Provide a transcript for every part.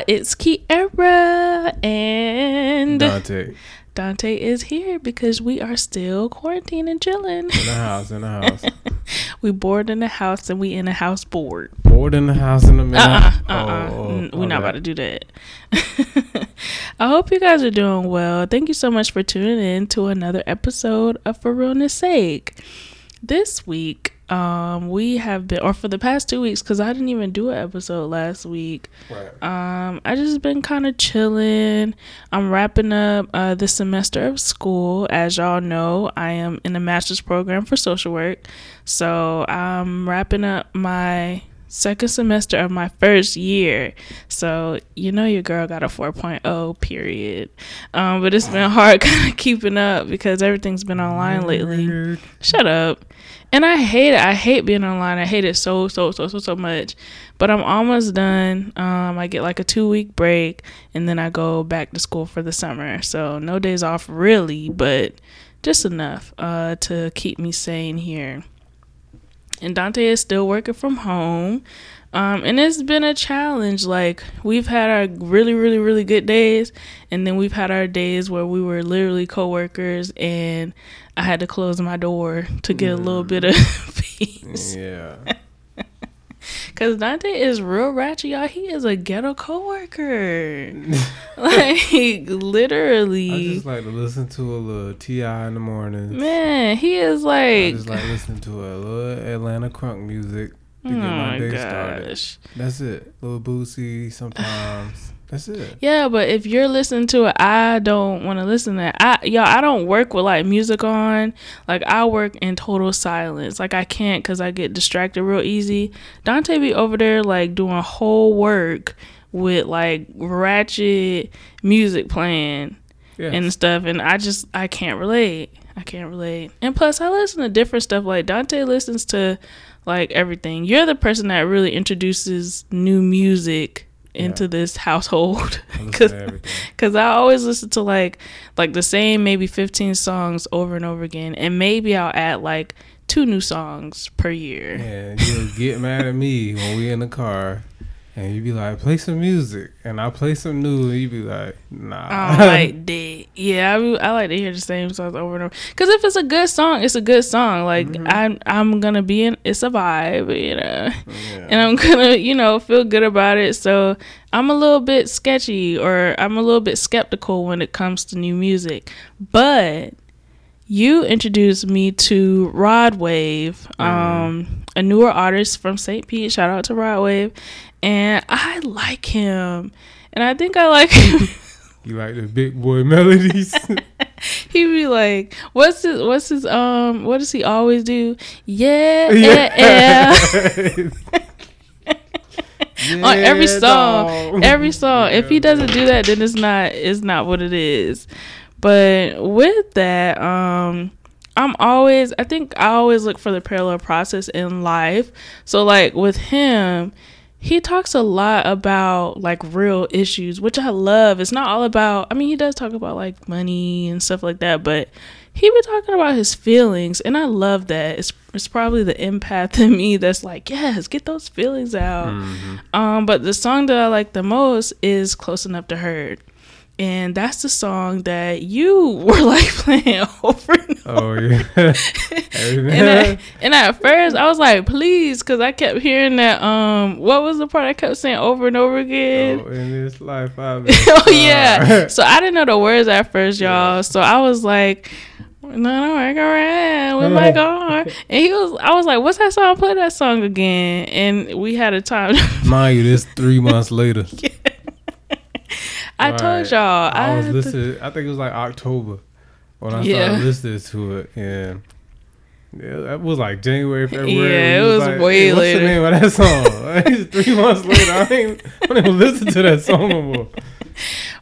y'all. It's Kiera and Dante Dante is here because we are still quarantined and chilling. in the house, in the house, we bored in the house and we in the house bored. bored in the house in the. Uh uh-uh, uh Oh, oh, We're not about to do that. I hope you guys are doing well. Thank you so much for tuning in to another episode of For Realness Sake. This week, um, we have been, or for the past two weeks, because I didn't even do an episode last week. Right. Um, I just been kind of chilling. I'm wrapping up uh, the semester of school. As y'all know, I am in a master's program for social work. So I'm wrapping up my second semester of my first year. So you know your girl got a 4.0 period. Um, but it's been hard kind of keeping up because everything's been online lately. Shut up. And I hate it. I hate being online. I hate it so so so so so much. But I'm almost done. Um, I get like a two week break, and then I go back to school for the summer. So no days off really, but just enough uh, to keep me sane here. And Dante is still working from home. Um, and it's been a challenge. Like we've had our really, really, really good days, and then we've had our days where we were literally coworkers, and I had to close my door to get a little bit of mm. peace. Yeah. Cause Dante is real ratchet, y'all. He is a ghetto coworker. like literally. I just like to listen to a little T.I. in the morning. man. He is like. I just like listening to a little Atlanta crunk music to oh get my day started. That's it. Little Boosie sometimes. That's it. Yeah, but if you're listening to it, I don't want to listen to it. I y'all, I don't work with like music on. Like I work in total silence. Like I can't because I get distracted real easy. Dante be over there like doing whole work with like ratchet music playing Yeah. and stuff, and I just I can't relate. I can't relate. And plus, I listen to different stuff. Like Dante listens to like everything. You're the person that really introduces new music into Yeah. this household because because I always listen to like like the same maybe 15 songs over and over again, and maybe I'll add like two new songs per year. And you'll get mad at me when we in the car and you'd be like, play some music. And I play some new and you'd be like, nah. I don't like that. Yeah, I, I like to hear the same songs over and over. Because if it's a good song, it's a good song. Like mm-hmm. I'm, I'm gonna be in. It's a vibe, you know, Yeah. and I'm gonna, you know, feel good about it. So I'm a little bit sketchy, or I'm a little bit skeptical when it comes to new music. But you introduced me to Rod Wave, um, a newer artist from St. Pete. Shout out to Rod Wave, and I like him, and I think I like him. You like the big boy melodies? he be like, "What's his? What's his? Um, what does he always do? Yeah, yeah, yeah." On every song, dog. every song. If he doesn't do that, then it's not. It's not what it is. But with that, um, I'm always. I think I always look for the parallel process in life. So like with him. He talks a lot about like real issues, which I love. It's not all about I mean, he does talk about like money and stuff like that, but he be talking about his feelings and I love that. It's it's probably the empath in me that's like, yes, get those feelings out. Mhm. Um, but the song that I like the most is Close Enough to Hurt. And that's the song that you were like playing over and over. Oh, yeah. And at, and at first I was like, please, because I kept hearing that. Um, what was the part I kept saying over and over again? Oh, in this life, I've been Oh, yeah. So I didn't know the words at first, y'all. So I was like, no, no, I go around with my car. And he was, I was like, what's that song? Play that song again. And we had a time. Mind you, this three months later. I told y'all. I was had to- listening. I think it was like October when I Yeah. started listening to it, and yeah, that was like January, February. Yeah, it was like, way hey, what's later." the name of that song? Three months later, I ain't, I don't even listen to that song no more.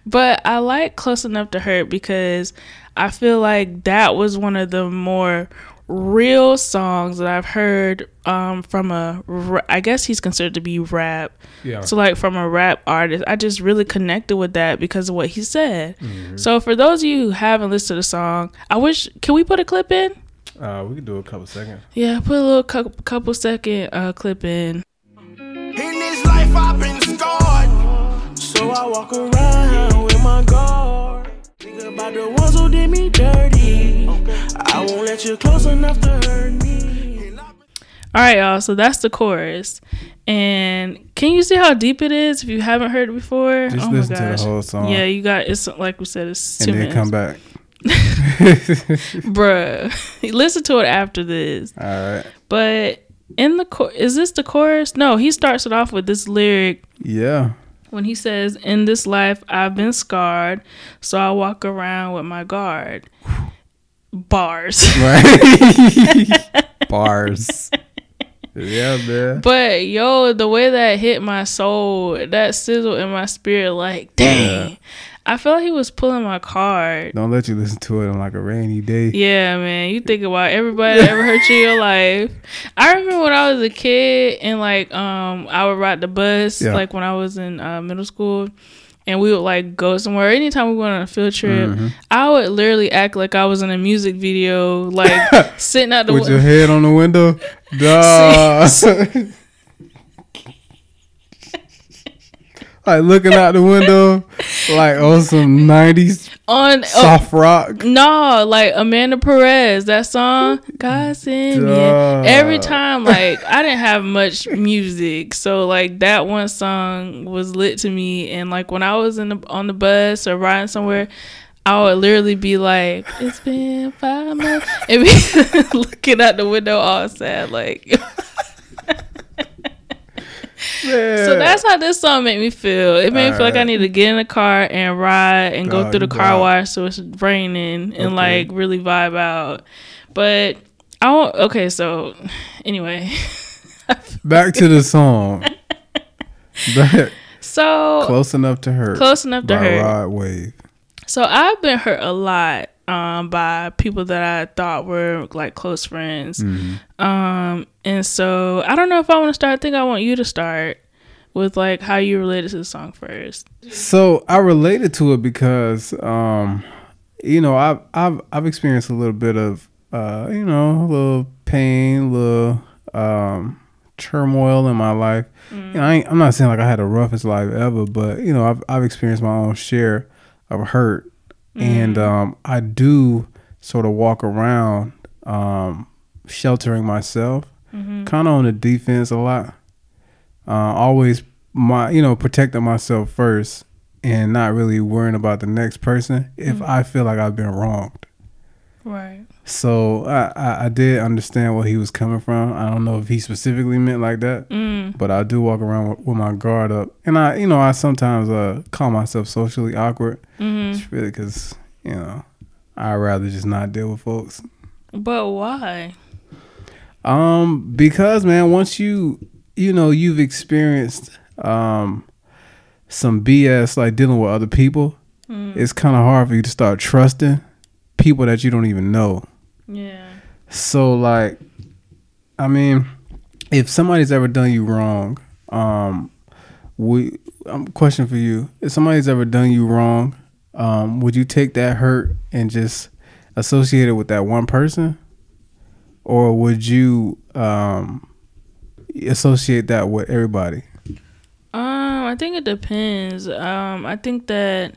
But I like Close Enough to Hurt because I feel like that was one of the more real songs that I've heard um, from a, I guess he's considered to be rap. Yeah. So, like, from a rap artist, I just really connected with that because of what he said. Mhm. So, for those of you who haven't listened to the song, I wish, can we put a clip in? Uh, we could do a couple seconds. Yeah, put a little cou- couple second uh, clip in. In this life I've been scarred. So So I walk around with my guard. Think about the ones who did me dirty. I won't let you close enough to hurt me. All right, y'all. So that's the chorus. And can you see how deep it is if you haven't heard it before? Just oh my listen to the whole song. Yeah, you got it's like we said, it's two and then minutes. come back. Bruh. Listen to it after this. All right. But in the chorus, is this the chorus? No, he starts it off with this lyric Yeah. When he says, "In this life, I've been scarred, so I walk around with my guard." Bars. Right. Bars. Yeah, man. But yo, the way that hit my soul, that sizzle in my spirit, like, dang. Yeah. I felt like he was pulling my card. Don't let you listen to it on like a rainy day. Yeah, man. You think about everybody that ever hurt you in your life. I remember when I was a kid and like um I would ride the bus Yeah. like when I was in uh, middle school and we would like go somewhere. Anytime we went on a field trip, Mhm. I would literally act like I was in a music video, like sitting at the With your head on the window. Duh. Like looking out the window, like on some nineties on oh, soft rock. No, like Amanda Perez, that song, God send me. Every time, like I didn't have much music, so like that one song was lit to me. And like when I was in the on the bus or riding somewhere, I would literally be like, "It's been five months," and be looking out the window all sad, like. So that's how this song made me feel. It made me feel like I need to get in the car and ride and go Dog, through the car wash so it's raining and Okay. like really vibe out. But I won't. Okay, so anyway, back to the song. Back, so close enough to hurt. close enough to hurt. Rod Wave. So I've been hurt a lot um, by people that I thought were like close friends. Mm-hmm. Um, and so I don't know if I want to start. I think I want you to start with like how you related to the song first. So I related to it because, um, you know, I've I've I've experienced a little bit of, uh, you know, a little pain, a little um, turmoil in my life. You know, I ain't, I'm not saying like I had the roughest life ever, but you know, I've I've experienced my own share of hurt, and um, I do sort of walk around um, sheltering myself, kind of on the defense a lot. Uh, always my you know protecting myself first and not really worrying about the next person if I feel like I've been wronged. Right. So I, I I did understand where he was coming from. I don't know if he specifically meant like that, Mm. but I do walk around with, with my guard up, and I you know I sometimes uh call myself socially awkward. hmm It's really because you know I'd rather just not deal with folks. But why? Um, because man, once you you know you've experienced um some BS like dealing with other people, Mm. it's kind of hard for you to start trusting people that you don't even know. Yeah. So like, I mean, if somebody's ever done you wrong, um, we um, question for you: If somebody's ever done you wrong, um, would you take that hurt and just associate it with that one person, or would you um associate that with everybody? Um, I think it depends. Um, I think that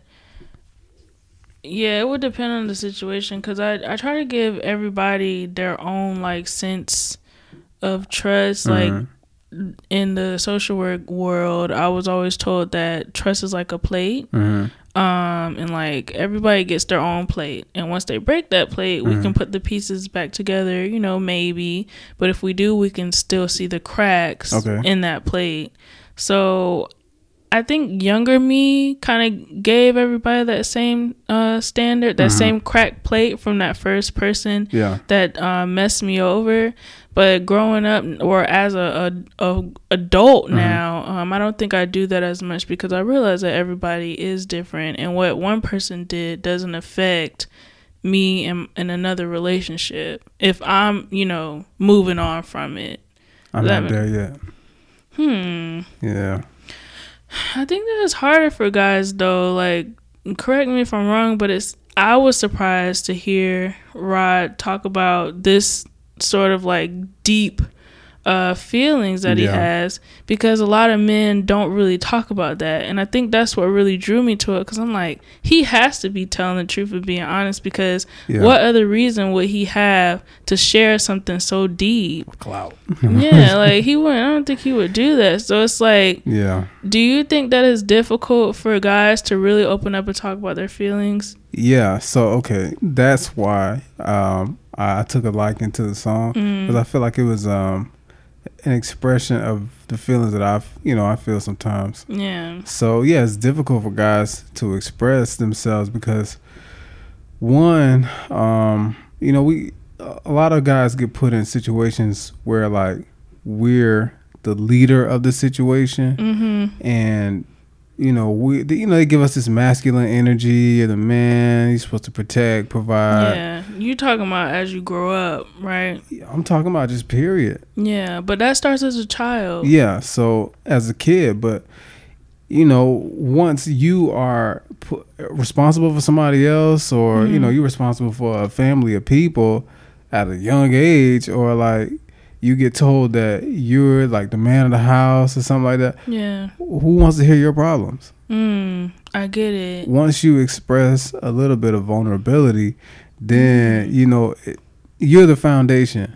yeah, it would depend on the situation because I I try to give everybody their own like sense of trust. Like Mhm. in the social work world, I was always told that trust is like a plate. Mhm. Um, and like everybody gets their own plate, and once they break that plate, we Mhm. can put the pieces back together. You know, maybe, but if we do, we can still see the cracks Okay. in that plate. So, I think younger me kind of gave everybody that same uh standard, that Mhm. same crack plate from that first person Yeah. that uh, messed me over. But growing up, or as a, a, a adult Mhm. now, um, I don't think I do that as much because I realize that everybody is different, and what one person did doesn't affect me in, in another relationship. If I'm, you know, moving on from it, I'm not there yet. hmm. Yeah. I think that it's harder for guys though. Like, correct me if I'm wrong, but it's I was surprised to hear Rod talk about this sort of like deep uh, feelings that he has because a lot of men don't really talk about that. And I think that's what really drew me to it because I'm like, he has to be telling the truth and being honest because Yeah. what other reason would he have to share something so deep? Clout. yeah, like he wouldn't, I don't think he would do that. So it's like, Yeah. do you think that is difficult for guys to really open up and talk about their feelings? Yeah, so okay, that's why um, I, took a liking to the song because I feel like it was um, an expression of the feelings that I've, you know, I feel sometimes. Yeah. So yeah, it's difficult for guys to express themselves because one, um, you know, we a lot of guys get put in situations where like we're the leader of the situation Mm-hmm. and you know we you know they give us this masculine energy of the man he's supposed to protect provide yeah. You talking about as you grow up, right? i'm talking about just period Yeah, but that starts as a child. yeah so as a kid but you know once you are pu- responsible for somebody else or you know mm-hmm. you're responsible for a family of people at a young age or like you get told that you're like the man of the house or something like that Yeah. who wants to hear your problems Mm, I get it. once you express a little bit of vulnerability, then you know it, you're the foundation.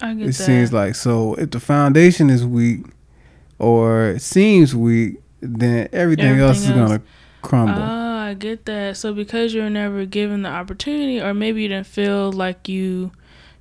I get It that. seems like so. If the foundation is weak, or seems weak, then everything, else is else. gonna crumble. Ah, I get that. So because you were never given the opportunity, or maybe you didn't feel like you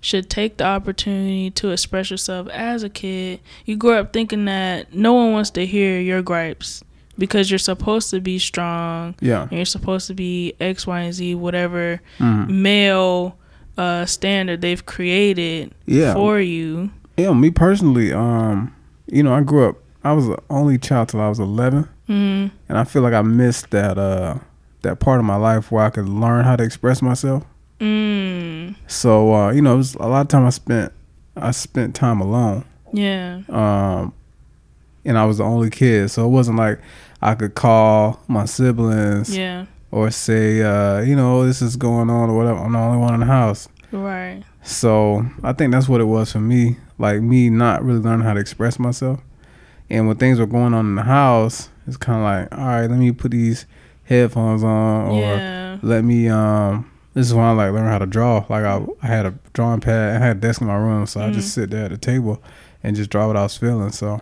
should take the opportunity to express yourself as a kid, you grew up thinking that no one wants to hear your gripes because you're supposed to be strong yeah. and you're supposed to be X, Y, and Z, whatever Mhm. male uh, standard they've created Yeah. for you. Yeah. Me personally, um, you know, I grew up. I was the only child till I was 11, Mm, and I feel like I missed that uh that part of my life where I could learn how to express myself. Mm, So uh, you know, it was a lot of time I spent I spent time alone. yeah. Um and I was the only kid, so it wasn't like I could call my siblings Yeah. or say, uh, you know, this is going on or whatever. I'm the only one in the house. Right. So I think that's what it was for me. Like me not really learning how to express myself. And when things were going on in the house, it's kind of like, all right, let me put these headphones on, or yeah. let me. um This is when I like learn how to draw. Like I, I had a drawing pad. I had a desk in my room, so I Mm. just sit there at the table and just draw what I was feeling. So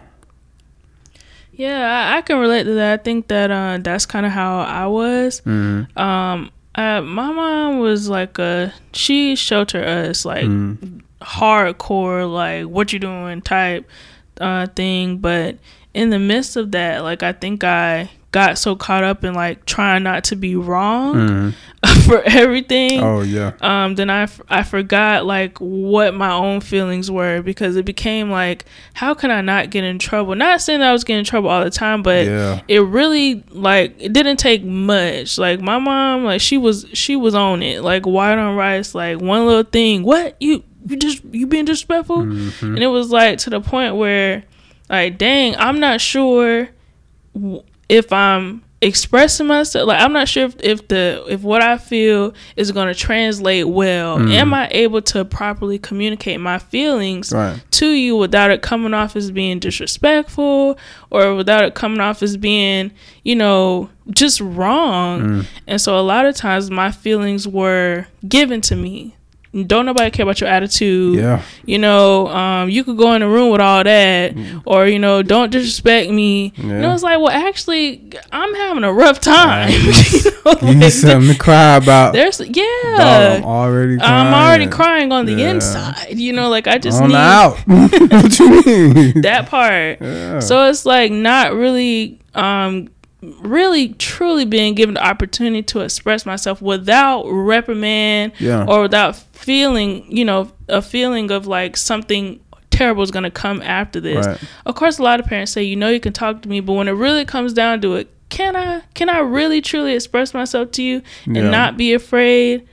Yeah, I, I can relate to that. I think that uh, that's kind of how I was. mm, Um, uh, my mom was like a she sheltered us like mm, hardcore, like what you doing type uh thing. But in the midst of that, like I think I got so caught up in like trying not to be wrong mm. for everything. oh yeah, um then I, f- I forgot like what my own feelings were because it became like how can i not get in trouble? Not saying that i was getting in trouble all the time but yeah, it really like it didn't take much. Like my mom like she was she was on it. Like white on rice like one little thing. What? You you just you being disrespectful? Mhm. and it was like to the point where like dang i'm not sure w- if i'm expressing myself like i'm not sure if, if the if what i feel is going to translate well Mm. am i able to properly communicate my feelings right, to you without it coming off as being disrespectful or without it coming off as being, you know, just wrong. Mm. And so a lot of times my feelings were given to me. Don't nobody care about your attitude. yeah, You know, um, you could go in the room with all that, or you know, don't disrespect me. And Yeah. I was like, well, actually, I'm having a rough time. Right. you know, you need like, something to cry about. there's Dog, I'm yeah. already, crying. I'm already crying on the Yeah. inside. You know, like I just on need out. what you mean? that part. Yeah. So it's like not really um really truly being given the opportunity to express myself without reprimand yeah, or without feeling, you know, a feeling of like something terrible is going to come after this. right. Of course a lot of parents say, "You know you can talk to me," but when it really comes down to it, can I can I really truly express myself to you and Yeah. not be afraid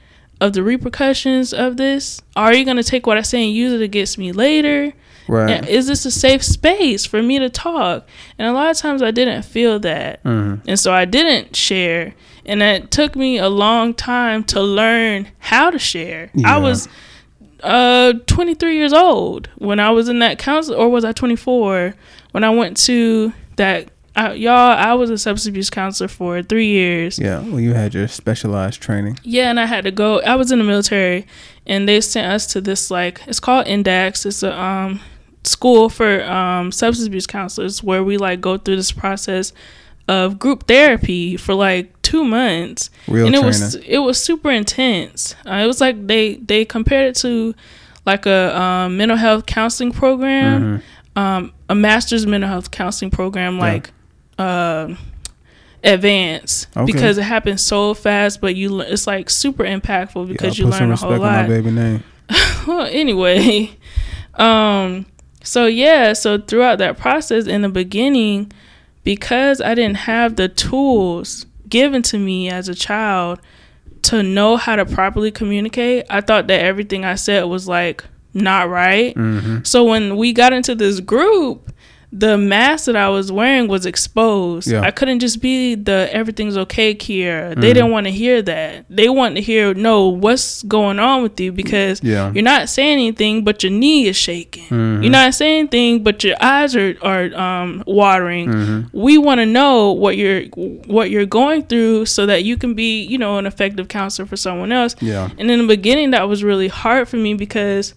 of the repercussions of this? Are you going to take what I say and use it against me later? Right. Is this a safe space for me to talk? And a lot of times I didn't feel that. Mhm. And so I didn't share. And it took me a long time to learn how to share. Yeah. I was uh 23 years old when I was in that council, or was I 24 when I went to that? Uh, y'all, I was a substance abuse counselor for three years. Yeah, well, you had your specialized training. Yeah, and I had to go. I was in the military, and they sent us to this like it's called Index. It's a um school for um substance abuse counselors where we like go through this process of group therapy for like two months, Real and it training. was it was super intense. Uh, it was like they they compared it to like a um, mental health counseling program, Mhm. um, a master's mental health counseling program, like uh, advanced Okay. because it happens so fast. But you, it's like super impactful because Yeah, you learn a whole lot. baby name. well, anyway, um, so yeah, so throughout that process in the beginning, because I didn't have the tools given to me as a child to know how to properly communicate, I thought that everything I said was like not right. hmm So when we got into this group, the mask that I was wearing was exposed. Yeah. I couldn't just be the everything's okay. Mm-hmm. They didn't want to hear that. They want to hear, no, what's going on with you because Yeah. you're not saying anything, but your knee is shaking. Mhm. You're not saying anything, but your eyes are are um, watering. Mhm. We want to know what you're what you're going through so that you can be, you know, an effective counselor for someone else. Yeah. And in the beginning, that was really hard for me because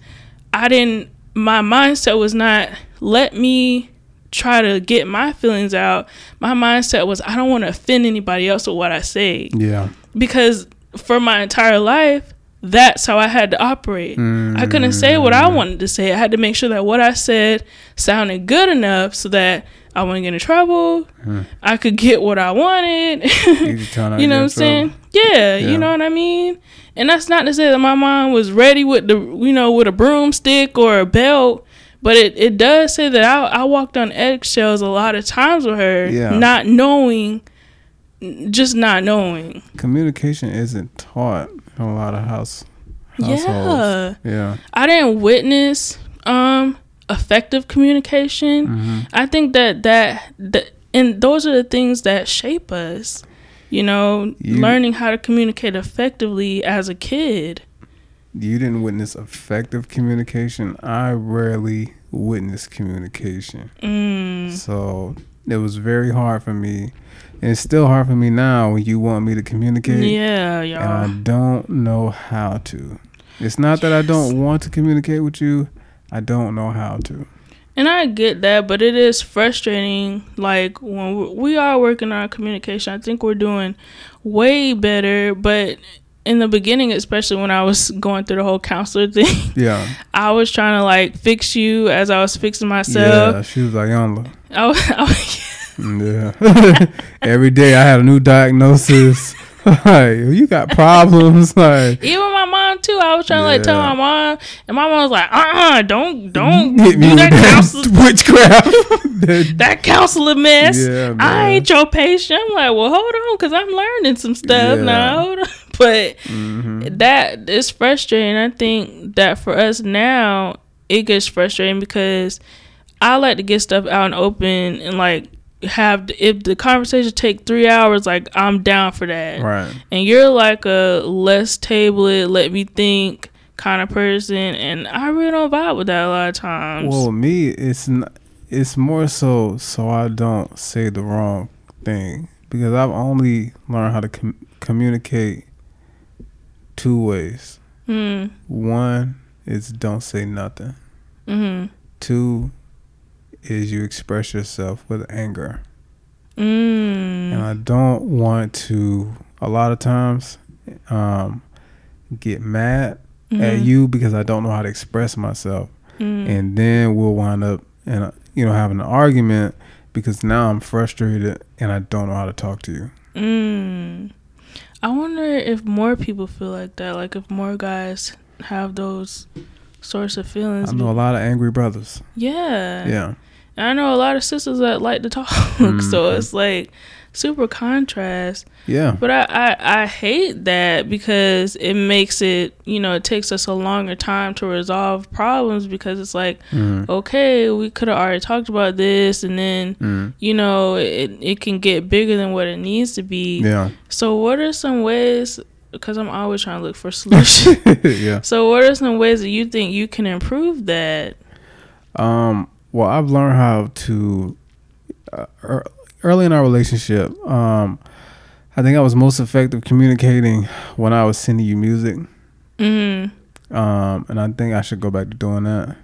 I didn't, my mindset was not, let me try to get my feelings out. My mindset was, I don't want to offend anybody else with what I say. Yeah. Because for my entire life, that's how I had to operate. I couldn't say what I wanted to say. I had to make sure that what I said sounded good enough so that I wouldn't get in trouble. I could get what I wanted. Easy time to you know what I'm saying? Yeah, Yeah. you know what I mean? And that's not to say that my mom was ready with the you know, with a broomstick or a belt, but it, it does say that I I walked on eggshells a lot of times with her, Yeah. not knowing just not knowing. Communication isn't taught in a lot of house households. Yeah. Yeah. I didn't witness um effective communication. Mm-hmm. I think that that that and those are the things that shape us. You know, You- learning how to communicate effectively as a kid. You didn't witness effective communication. I rarely witness communication. Mm. So it was very hard for me. And it's still hard for me now when you want me to communicate. Yeah, And I don't know how to. It's not that I don't want to communicate with you. I don't know how to. And I get that, but it is frustrating. Like when we- we are working on our communication, I think we're doing way better. But in the beginning, especially when I was going through the whole counselor thing, Yeah. I was trying to like fix you as I was fixing myself. Yeah. She was like, Yonla. I was, I was Yeah. Every day I had a new diagnosis. like, you got problems. Like, even my mom too. I was trying to like tell my mom, and my mom was like, "Uh, uh don't, don't hit do that that counselor, witchcraft. That- counselor mess. Yeah, I ain't your patient." I'm like, "Well, hold on, cause I'm learning some stuff Yeah. now." But Mhm. that is frustrating. I think that for us now, it gets frustrating because I like to get stuff out and open and like have if the conversation take three hours, like I'm down for that. Right. And you're like a let's table it, let me think kind of person, and I really don't vibe with that a lot of times. Well, me, it's not, it's more so so I don't say the wrong thing because I've only learned how to com- communicate two ways. Hmm. One is don't say nothing. Hmm. Two is you express yourself with anger. Mm. and I don't want to. A lot of times, um, get mad at Mhm. you because I don't know how to express myself, Mm. and then we'll wind up and you know having an argument because now I'm frustrated and I don't know how to talk to you. Mm. I wonder if more people feel like that. Like if more guys have those sorts of feelings. I know a lot of angry brothers. Yeah. Yeah, And I know a lot of sisters that like to talk. so Mhm. it's like super contrast. yeah, But I, I, I hate that because it makes it, you know, it takes us a longer time to resolve problems because it's like, mm, okay, we could have already talked about this and then, mm, you know, it, it can get bigger than what it needs to be. yeah. So, what are some ways because I'm always trying to look for solutions. yeah. so, what are some ways that you think you can improve that? Um. Well, I've learned how to uh, ear- early in our relationship. Um, I think I was most effective communicating when I was sending you music. Mm, Um, and I think I should go back to doing that.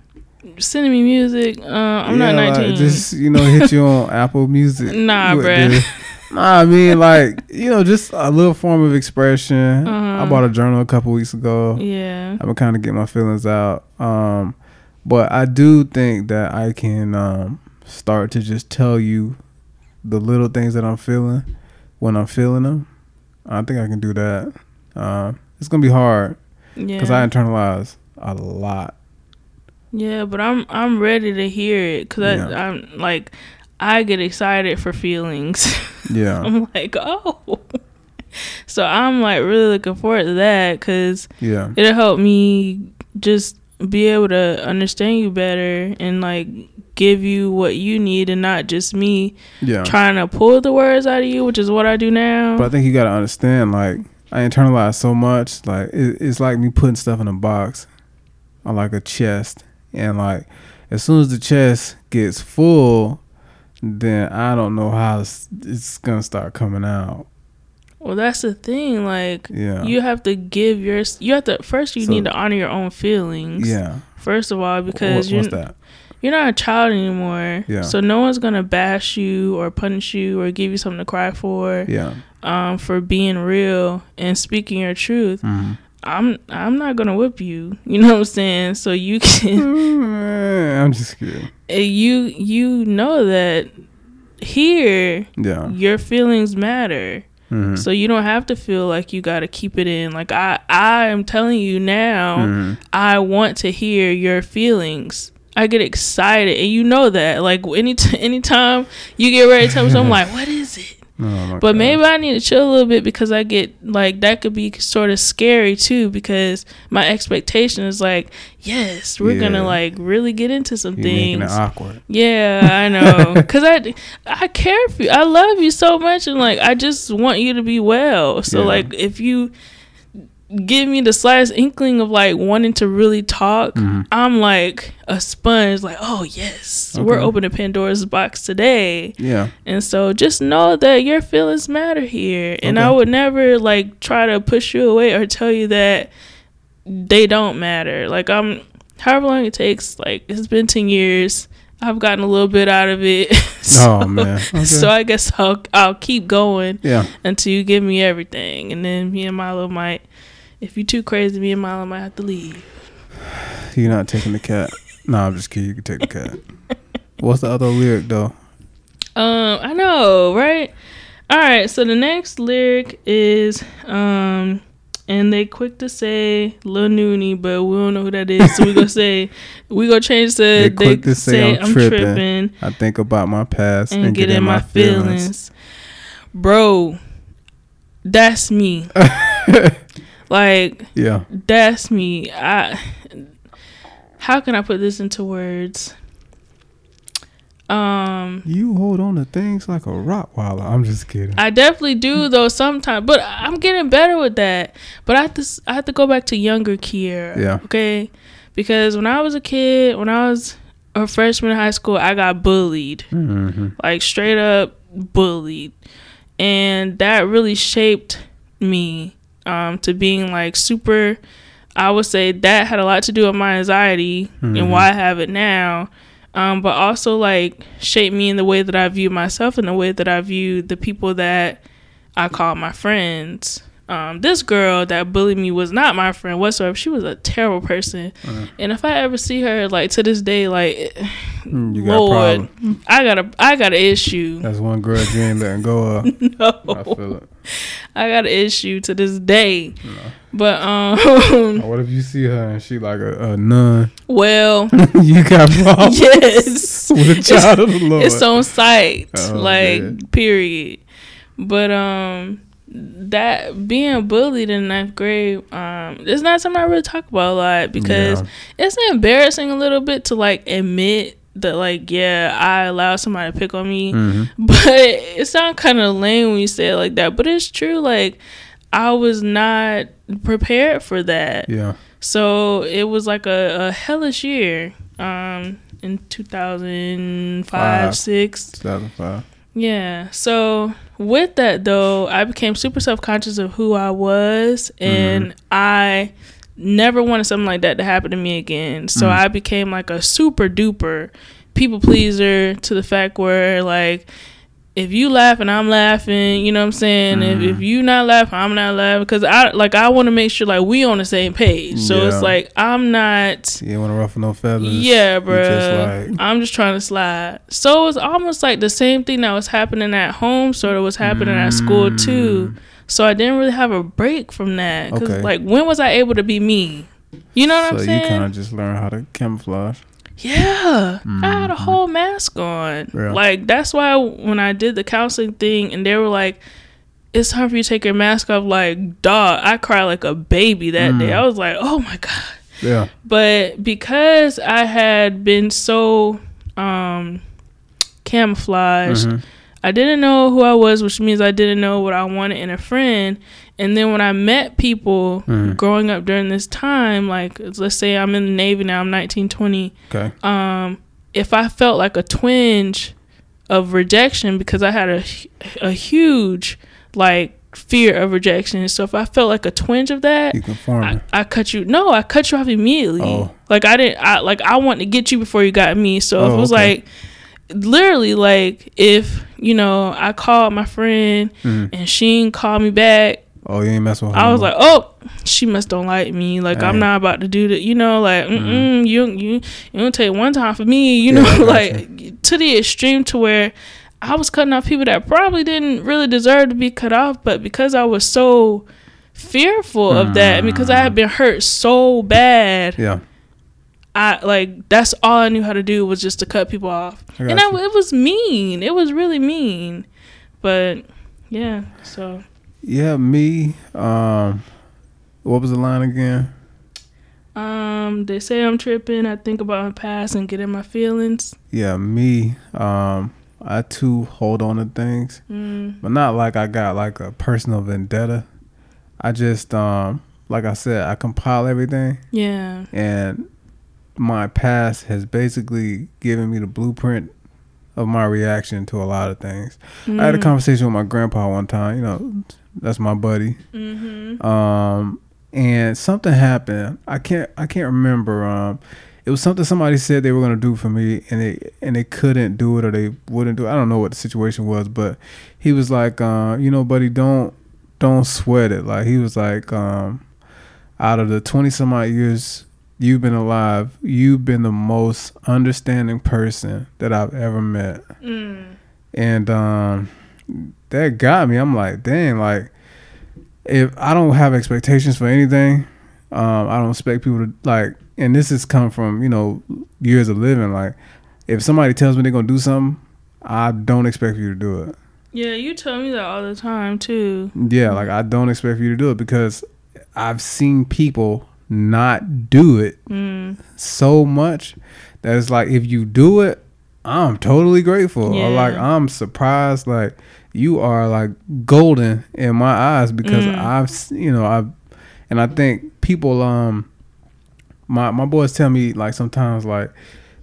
sending me music. Uh, I'm not Yeah, like, 19. just you know, hit you on Apple Music. Nah, bruh. Nah, I mean, like you know, just a little form of expression. I Uh-huh. bought a journal a couple weeks ago. yeah. I've been kind of getting my feelings out. Um, but I do think that I can um, start to just tell you the little things that I'm feeling when I'm feeling them. I think I can do that. Um, it's gonna be hard Yeah. because I internalize a lot. Yeah, but I'm I'm ready to hear it because Yeah. I'm like I get excited for feelings. Yeah, I'm like, oh, so I'm like really looking forward to that because yeah, it'll help me just be able to understand you better and like give you what you need and not just me yeah. trying to pull the words out of you, which is what I do now. But I think you gotta understand, like, I internalize so much. Like, it, it's like me putting stuff in a box, or like a chest, and like, as soon as the chest gets full, then I don't know how it's, it's gonna start coming out. well, that's the thing. Like Yeah, you have to give your you have to first you So- need to honor your own feelings. yeah. First of all, What, because what's you that? You're not a child anymore. Yeah. So no one's gonna bash you or punish you or give you something to cry for. Yeah, Um, for being real and speaking your truth. hmm I'm I'm not gonna whip you. You know what I'm saying? So you can I'm just kidding. you you know that here Yeah, your feelings matter. hmm So you don't have to feel like you got to keep it in. Like I I am telling you now, hmm I want to hear your feelings. I get excited, and you know that. Like any t- anytime you get ready to tell me something, I'm like, what is it? Oh, But God. maybe I need to chill a little bit because I get like that could be sort of scary too because my expectation is like, yes, we're Yeah. gonna like really get into some you're making it things. awkward. Yeah, I know. Cause I, I care for you. I love you so much, and like I just want you to be well. So Yeah. like if you give me the slightest inkling of like wanting to really talk, Mhm. I'm like a sponge. Like, oh yes, we're opening Pandora's box today. Yeah, And so just know that your feelings matter here. And I would never like try to push you away or tell you that they don't matter. Like I'm however long it takes, like it's been 10 years. I've gotten a little bit out of it. so, oh man. Okay. so I guess I'll I'll keep going yeah, until you give me everything. And then me and Milo might if you're too crazy, me and Milo might have to leave. you're not taking the cat. no, I'm just kidding. You can take the cat. What's the other lyric though? Um, I know, right? All right, so the next lyric is um and they quick to say Lil Noonie, but we don't know who that is. So we gonna say we gonna change to They quick to say I'm tripping. tripping I think about my past and, get in my feelings. Bro, that's me. like Yeah. that's me. I how can I put this into words? Um You hold on to things like a Rottweiler. I'm just kidding. I definitely do though sometimes, but I'm getting better with that. But I have to I have to go back to younger Kiera. Yeah. Okay. Because when I was a kid, when I was a freshman in high school, I got bullied, mm-hmm. like straight up bullied, and that really shaped me um, to being like super. I would say that had a lot to do with my anxiety Mhm. and why I have it now. Um, but also like shaped me in the way that I view myself and the way that I view the people that I call my friends. Um, this girl that bullied me was not my friend whatsoever. She was a terrible person, Uh. and if I ever see her like to this day, like Mm, You got Lord, problem. I got a I got an issue. That's one girl you ain't letting go of. I no, feel it. I got an issue to this day. No. But um, what if you see her and she like a, a nun? well, you got problems yes, with a child of the Lord. it's on site, Oh, like man. period. But um, that being bullied in ninth grade, um, it's not something I really talk about a lot because Yeah. it's embarrassing a little bit to like admit that like yeah I allowed somebody to pick on me, Mhm. but it sounds kind of lame when you say it like that. But it's true. Like I was not prepared for that. Yeah. So it was like a, a hellish year. Um, in 2005, Five. six. 2005. Yeah. So with that though, I became super self conscious of who I was and I never wanted something like that to happen to me again. So Mm. I became like a super duper people pleaser to the fact where like if you laughing, I'm laughing. You know what I'm saying? If, Mhm. if you not laughing, I'm not laughing. Because I like I want to make sure like we on the same page. So Yeah. it's like I'm not. You want to ruffle no feathers. Yeah, bro. just like, I'm just trying to slide. So it was almost like the same thing that was happening at home, sort of was happening at school too. So I didn't really have a break from that. Cause Okay. like, when was I able to be me? You know what so I'm saying? So you kind of just learn how to camouflage. Yeah, I had a Mhm. whole mask on. Yeah. Like that's why when I did the counseling thing, and they were like, "It's time for you to take your mask off." Like, dog, I cried like a baby that day. Mm. I was like, "Oh my god." Yeah. But because I had been so um camouflaged, Mhm. I didn't know who I was, which means I didn't know what I wanted in a friend. And then when I met people Mhm. growing up during this time, like let's say I'm in the Navy now, I'm 19, 20, Okay. um, if I felt like a twinge of rejection because I had a, a huge like fear of rejection. So if I felt like a twinge of that. I, I cut you. No, I cut you off immediately. Oh. Like I didn't. I like I wanted to get you before you got me. So if Oh, it was okay. like, literally, like if you know I called my friend Mhm. and she didn't call me back, Oh, you ain't mess with her. I was like, oh, she must don't like me. Like I'm not about to do that. You know, like mm Mhm. you you you don't take one time for me. You Yeah, know, like to the extreme to where. I was cutting off people that probably didn't really deserve to be cut off, but because I was so fearful of that, and because I had been hurt so bad, Yeah. I like that's all I knew how to do was just to cut people off, I and I, it was mean. It was really mean, but yeah. So Yeah, me. Um, what was the line again? um, they say I'm tripping. I think about my past and get in my feelings. Yeah, me. Um, I too hold on to things, Mm, but not like I got like a personal vendetta. I just um, like I said, I compile everything, yeah. and my past has basically given me the blueprint of my reaction to a lot of things. I had a Mm. conversation with my grandpa one time. You know, that's my buddy. Mm-hmm. um and something happened i can't i can't remember um it was something somebody said they were going to do for me and they and they couldn't do it or they wouldn't do it i don't know what the situation was but he was like uh you know buddy don't don't sweat it like he was like um out of the 20 some odd years you've been alive you've been the most understanding person that i've ever met Mm. and um that got me i'm like dang like if i don't have expectations for anything um i don't expect people to like and this has come from you know years of living like if somebody tells me they're gonna do something i don't expect you to do it Yeah, you tell me that all the time too. yeah like i don't expect you to do it because i've seen people not do it Mm. so much that it's like if you do it, I'm totally grateful. Or like I'm surprised like you are like golden in my eyes because Mm. I've you know, I've and I think people um my my boys tell me like sometimes like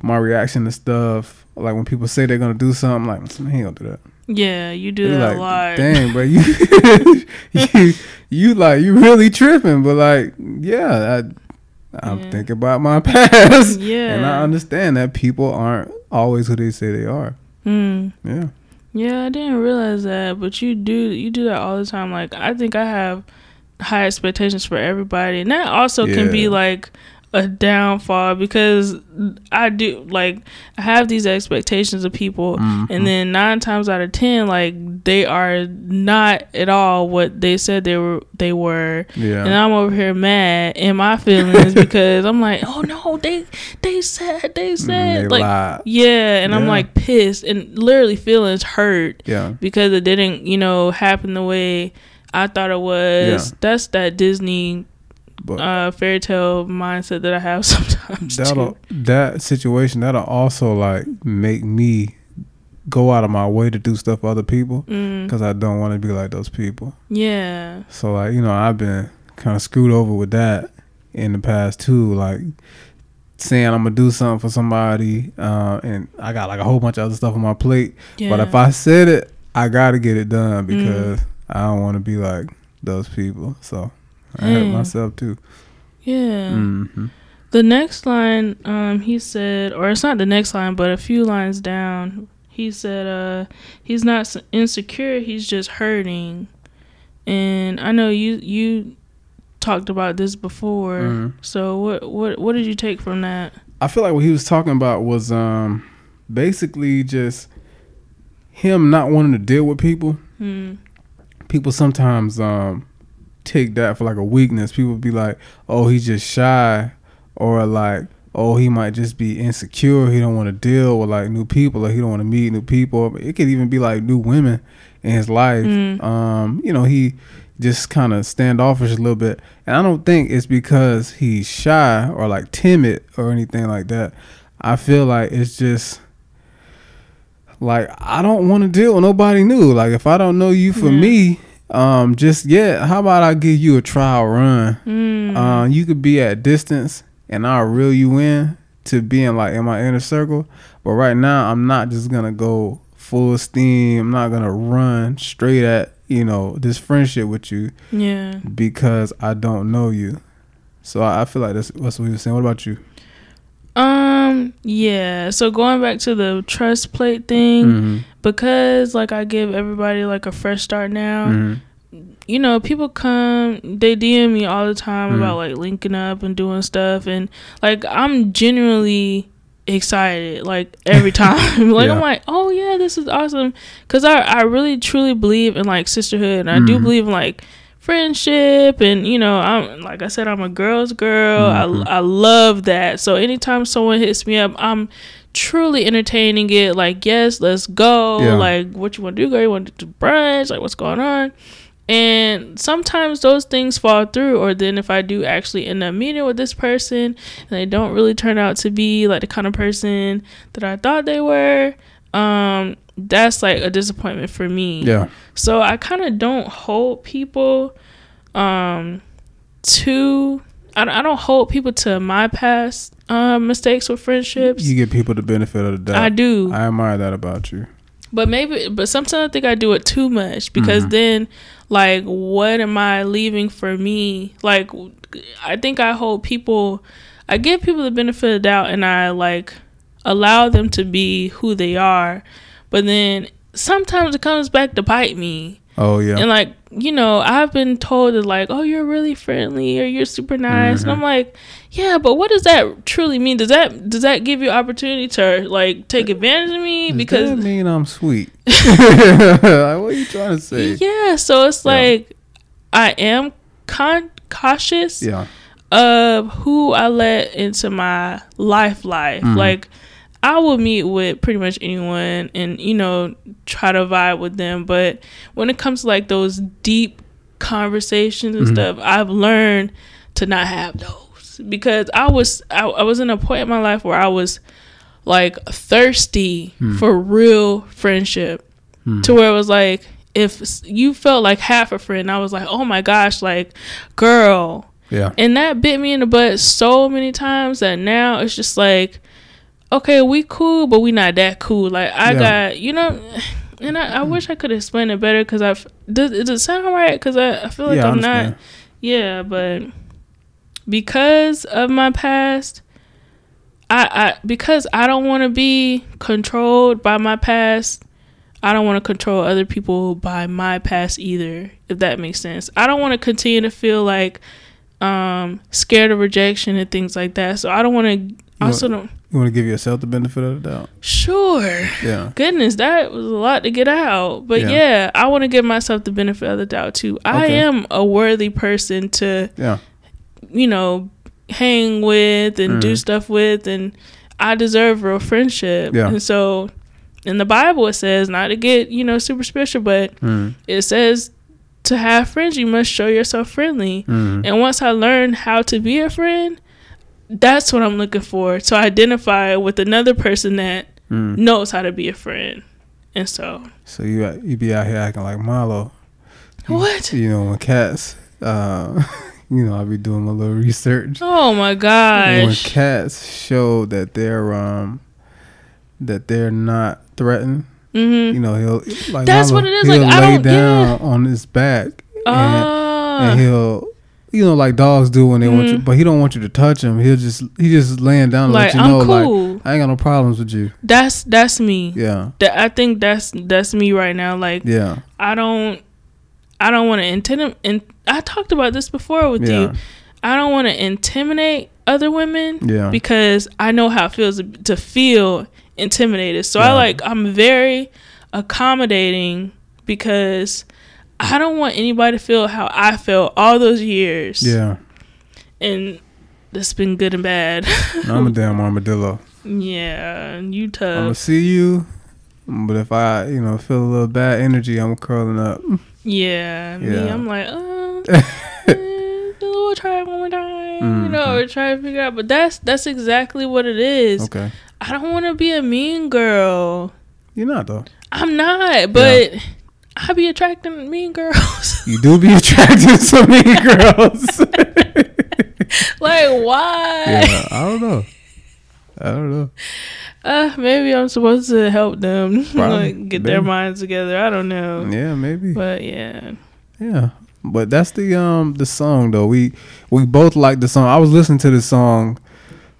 my reaction to stuff like when people say they're gonna do something like man, he ain't gonna do that. Yeah, you do that like, a lot. Dang, bro, you, you you like you really tripping, but like, yeah, I, I'm Yeah. thinking about my past, Yeah. and I understand that people aren't always who they say they are. Mm. Yeah, Yeah, I didn't realize that, but you do you do that all the time. Like I think I have high expectations for everybody, and that also can be like a downfall because I do like I have these expectations of people, Mhm. and then nine times out of ten, like they are not at all what they said they were. They were, yeah, and I'm over here mad in my feelings because I'm like, oh no, they they said they Mm, said they like lied. yeah, and I'm like pissed and literally feelings hurt Yeah, because it didn't, you know, happen the way I thought it was. Yeah. That's that Disney but uh fairy tale mindset that I have sometimes. that'll Too. that situation that'll also like make me go out of my way to do stuff for other people Mm. because I don't want to be like those people. Yeah. So like you know, I've been kind of screwed over with that in the past too. Like saying I'm gonna do something for somebody, uh, and I got like a whole bunch of other stuff on my plate. Yeah. But if I said it, I gotta get it done Mm. because I don't want to be like those people. So I hurt Mm. myself too. yeah. hmm The next line, um, he said, or it's not the next line, but a few lines down, he said, uh, he's not insecure, he's just hurting. And I know you you talked about this before. Mhm. So what what what did you take from that? I feel like what he was talking about was um basically just him not wanting to deal with people. Hmm. People sometimes um take that for like a weakness. People be like, "Oh, he's just shy," or like, "Oh, he might just be insecure. He don't want to deal with like new people, or he don't want to meet new people." It could even be like new women in his life. Mm. Um, you know, he just kind of standoffish a little bit, and I don't think it's because he's shy or like timid or anything like that. I feel like it's just like I don't want to deal with nobody new. Like if I don't know you for Yeah. me, um, just yet, how about I give you a trial run? Mm. Uh, you could be at distance, and I'll reel you in to being like in my inner circle. But right now, I'm not just gonna go full steam. I'm not gonna run straight at you know this friendship with you yeah. because I don't know you. So I, I feel like that's, that's what he were saying. What about you? Um. Yeah. So going back to the trust plate thing, Mm-hmm. because like I give everybody like a fresh start now. Mm-hmm. you know, people come, they DM me all the time Mhm. about like linking up and doing stuff, and like I'm genuinely excited like every time. like I'm like, oh yeah, this is awesome, because I I really truly believe in like sisterhood, and I do Mhm. believe in like friendship, and you know, I'm like I said, I'm a girl's girl. Mhm. I I love that. So anytime someone hits me up, I'm truly entertaining it like yes let's go Yeah. like what you want to do girl you want to do brunch like what's going on and sometimes those things fall through, or then if I do actually end up meeting with this person and they don't really turn out to be like the kind of person that I thought they were, um, that's like a disappointment for me. Yeah. So I kind of don't hold people um, to, I, don't- I don't hold people to my past um, mistakes with friendships. You give people the benefit of the doubt. I do. I admire that about you. But maybe, but sometimes I think I do it too much because Mhm. then, like, what am I leaving for me? Like, I think I hold people, I give people the benefit of the doubt and I, like, allow them to be who they are. But then sometimes it comes back to bite me. Oh yeah. And, like, you know, I've been told that, like, oh, you're really friendly or you're super nice. And Mhm. I'm like, yeah, but what does that truly mean? Does that, does that give you opportunity to, like, take advantage of me? Does because that mean I'm sweet? like, what are you trying to say? Yeah, so it's Yeah. like I am con- cautious Yeah. of who I let into my life life. Mhm. Like I will meet with pretty much anyone and you know try to vibe with them, but when it comes to like those deep conversations and Mhm. stuff, I've learned to not have those because I was I, I was in a point in my life where I was like thirsty Hmm. for real friendship Hmm. to where it was like if you felt like half a friend i was like oh my gosh like girl Yeah. and that bit me in the butt so many times that now it's just like okay we cool but we not that cool like i Yeah. got you know and i, I wish i could explain it better because i've does, does it sound right because I, I feel like yeah, I i'm not yeah, but because of my past, I, I because I don't want to be controlled by my past. I don't want to control other people by my past either, if that makes sense. I don't want to continue to feel like um scared of rejection and things like that. So I don't want to also don't You want to give yourself the benefit of the doubt? sure. Yeah. Goodness, that was a lot to get out. But Yeah. yeah, I want to give myself the benefit of the doubt too. I Okay. am a worthy person to Yeah. you know, hang with and do Mhm. stuff with, and I deserve real friendship. Yeah. And so, in the Bible, it says not to get you know super special, but Mm. it says to have friends, you must show yourself friendly. Mm. And once I learned how to be a friend, that's what I'm looking for to identify with another person that Mm. knows how to be a friend. And so, So you you be out here acting like Milo. what? You know when cats, uh, you know I'll be doing a little research. Oh my gosh. when cats show that they're um that they're not threatened, Mm-hmm. you know he'll like That's what it is, He'll like, I lay don't- down on his back and, Ah. and he'll. You know, like dogs do when they want you, Mhm. but he don't want you to touch him. He'll just he just laying down to like let you I'm know, like cool. I ain't got no problems with you. that's that's me. Yeah, That I think that's that's me right now. Like yeah, I don't I don't want to intimidate. And I talked about this before with yeah, you. I don't want to intimidate other women yeah. because I know how it feels to feel intimidated. So I like I'm very accommodating because I don't want anybody to feel how I felt all those years. yeah. And that's been good and bad. I'm a damn armadillo. yeah, you tough. I'm gonna see you, but if I, you know, feel a little bad energy, I'm curling up. Yeah, me, Yeah. I'm like, uh, eh, we'll try it one more time. You know, Mhm. or try to figure out. But that's that's exactly what it is. Okay, I don't want to be a mean girl. you're not though. I'm not, but I be attracting mean girls. You do be attracting to mean girls. like why? yeah, I don't know. I don't know. Uh, maybe I'm supposed to help them like get their minds together. I don't know, Yeah, maybe. but yeah, Yeah, but that's the um the song though. We we both like the song. I was listening to the song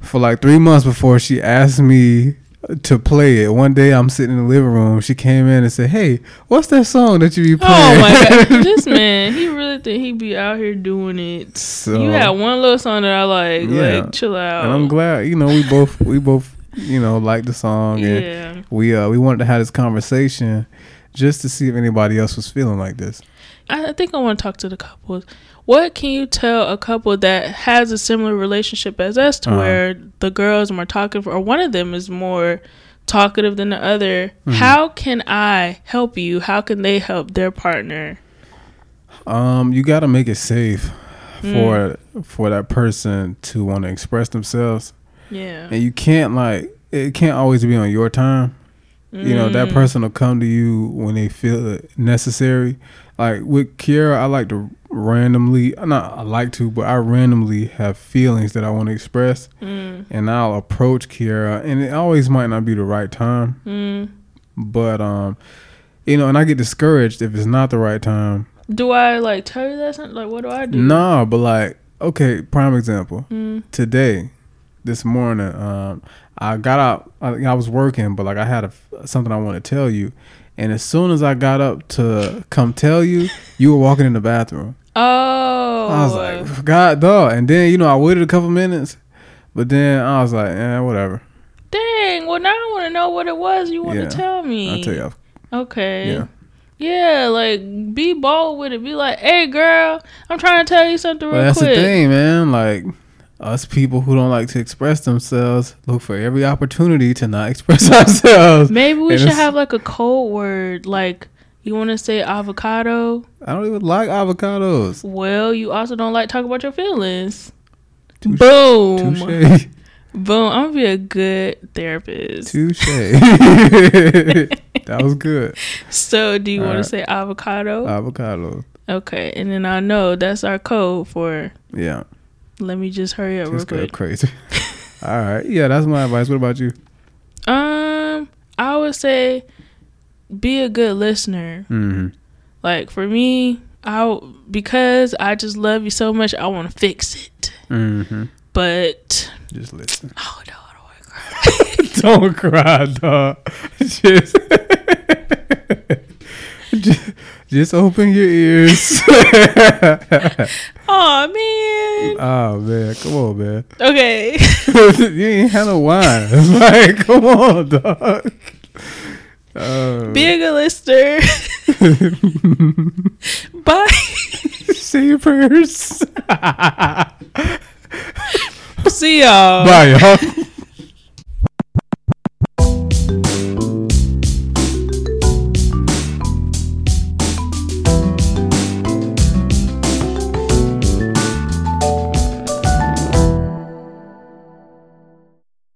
for like three months before she asked me to play it. One day I'm sitting in the living room. She came in and said, "Hey, what's that song that you be playing?" Oh my god, this man, he really think he be out here doing it. so you had one little song that I like. Yeah. Like, chill out. and I'm glad you know we both we both you know like the song and Yeah. we uh we wanted to have this conversation just to see if anybody else was feeling like this. I I think I want to talk to the couples. What can you tell a couple that has a similar relationship as us, to Uh-huh. where the girls are more talkative, or one of them is more talkative than the other? Mhm. How can I help you? How can they help their partner? Um, you got to make it safe Mm. for for that person to want to express themselves. Yeah. and you can't like it can't always be on your time you know that Mm. person will come to you when they feel it necessary like with Kiara I like to randomly not I like to but I randomly have feelings that I want to express Mm. and I'll approach Kiara and it always might not be the right time Mm. but um you know and I get discouraged if it's not the right time Do I like tell you that? Something? Like, what do I do? nah but like okay prime example Mm. today, this morning, um, I got out. I, I was working, but like I had a, something I want to tell you, and as soon as I got up to come tell you, you were walking in the bathroom. Oh. I was like, God, dog. And then you know I waited a couple minutes, but then I was like, eh, whatever. dang. Well, now I want to know what it was you want Yeah. to tell me. I'll tell you. Okay. Yeah. Yeah, like be bold with it. Be like, "Hey, girl, I'm trying to tell you something real that's quick." the thing, man. Like us people who don't like to express themselves look for every opportunity to not express ourselves. Maybe we And should have like a code word. Like, you want to say avocado? I don't even like avocados. Well, you also don't like talk about your feelings. Touche. Boom. Touche. Boom. I'm gonna be a good therapist. Touche. that was good. So, do you want Alright. to say avocado? Avocado. okay, and then I know that's our code for. Yeah. Let me just hurry up Just real go crazy. All right. Yeah, that's my advice. What about you? Um, I would say be a good listener. Mm-hmm. Like for me, I because I just love you so much, I want to fix it. Mm-hmm. But Just listen. oh no, don't cry. don't cry, dog. Just, just, just open your ears. Oh man. oh man, come on, man. Okay. you ain't had no wine. like, come on, dog. Uh, be a listener. Bye. say your prayers. See y'all. Bye, y'all.